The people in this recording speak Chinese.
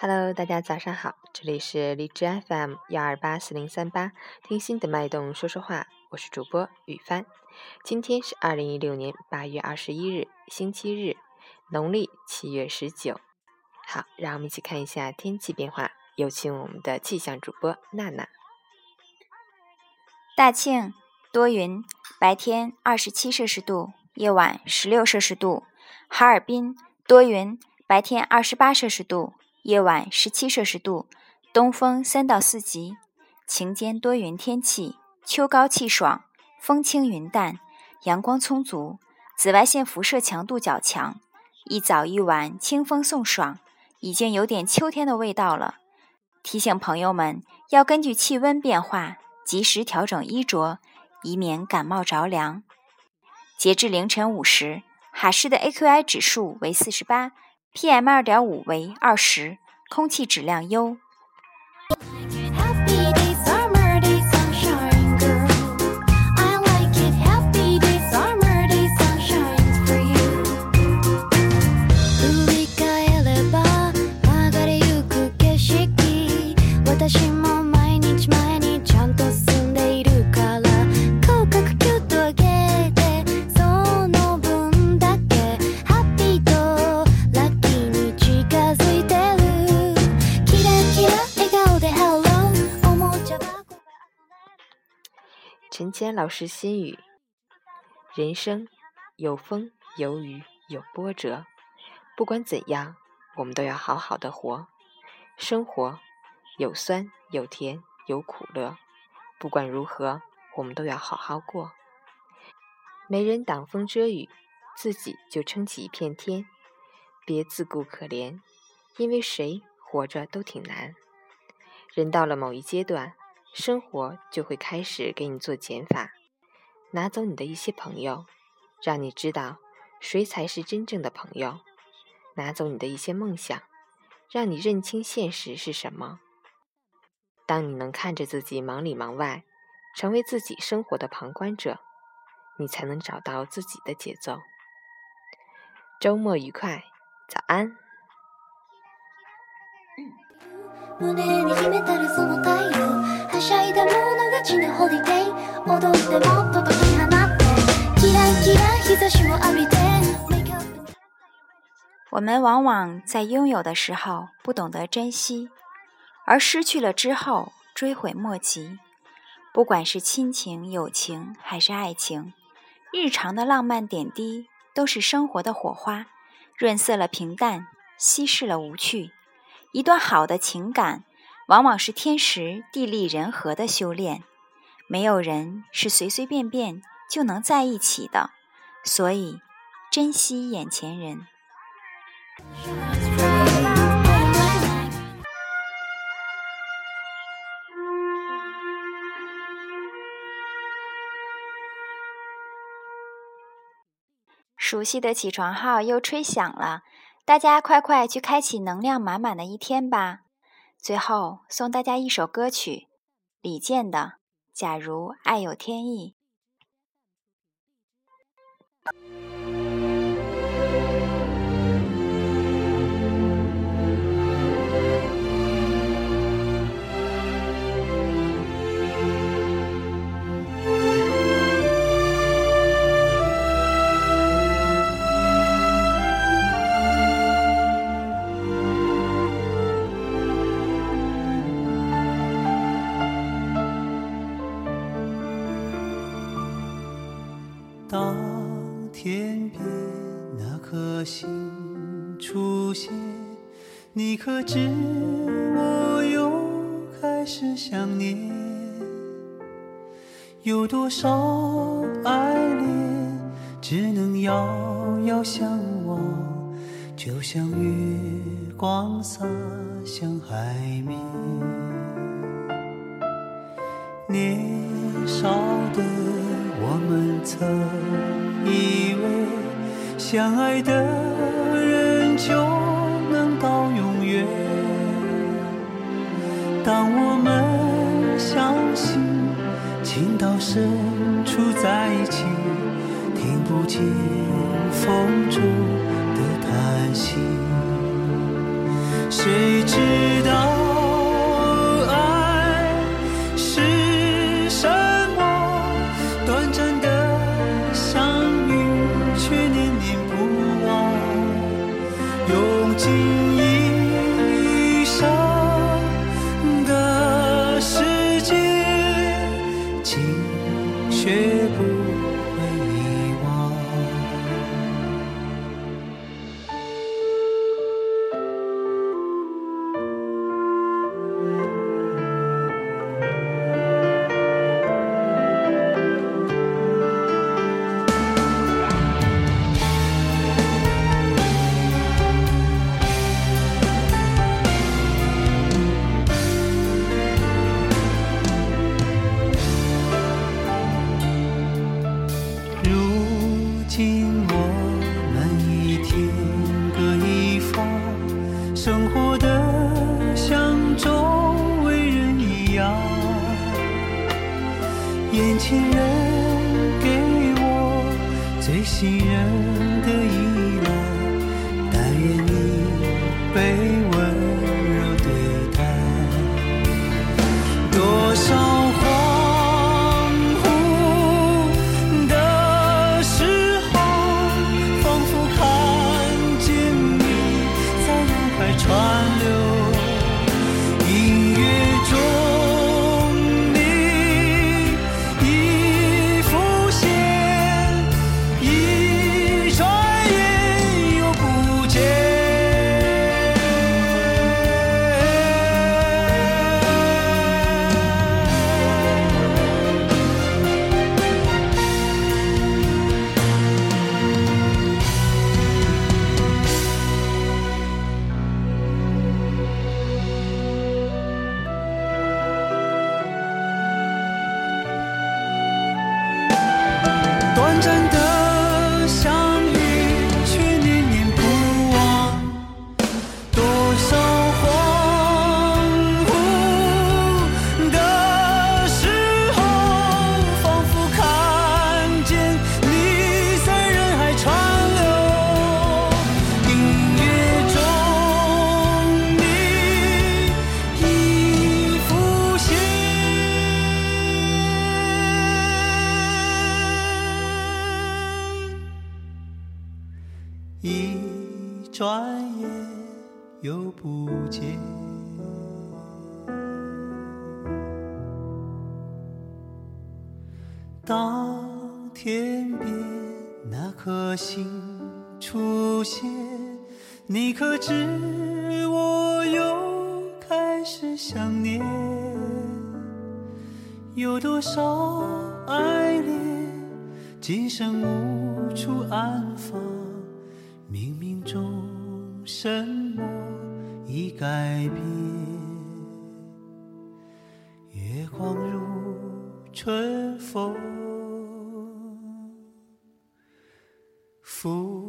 Hello，大家早上好，这里是荔枝 FM 幺二八四零三八，听心的脉动说说话，我是主播雨帆。今天是二零一六年八月二十一日，星期日，农历七月十九。好，让我们一起看一下天气变化。有请我们的气象主播娜娜。大庆多云，白天二十七摄氏度，夜晚十六摄氏度。哈尔滨多云，白天二十八摄氏度。夜晚十七摄氏度，东风三到四级，晴间多云天气，秋高气爽，风轻云淡，阳光充足，紫外线辐射强度较强，一早一晚清风送爽，已经有点秋天的味道了。提醒朋友们要根据气温变化及时调整衣着，以免感冒着凉。截至凌晨五时，哈市的 AQI 指数为四十八。PM 二点五为二十，空气质量优。陈谦老师心语：人生有风有雨有波折，不管怎样，我们都要好好的活。生活有酸有甜有苦乐，不管如何，我们都要好好过。没人挡风遮雨，自己就撑起一片天。别自顾可怜，因为谁活着都挺难。人到了某一阶段。生活就会开始给你做减法，拿走你的一些朋友，让你知道谁才是真正的朋友；拿走你的一些梦想，让你认清现实是什么。当你能看着自己忙里忙外，成为自己生活的旁观者，你才能找到自己的节奏。周末愉快，早安。我们往往在拥有的时候不懂得珍惜，而失去了之后追悔莫及。不管是亲情、友情还是爱情，日常的浪漫点滴都是生活的火花，润色了平淡，稀释了无趣。一段好的情感。往往是天时地利人和的修炼，没有人是随随便便就能在一起的，所以珍惜眼前人。熟悉的起床号又吹响了，大家快快去开启能量满满的一天吧！最后送大家一首歌曲，李健的《假如爱有天意》。出现，你可知我又开始想念？有多少爱恋只能遥遥相望，就像月光洒向海面。年少的我们曾以为。相爱的人就当我们相信情到深处在一起，听不见风中的叹息。谁知道竟学不如今我们已天各一方，生活的像周围人一样。眼前人给我最信任一转眼又不见。当天边那颗星出现，你可知我又开始想念？有多少爱恋，今生无处安放？冥冥中什么已改变？月光如春风，拂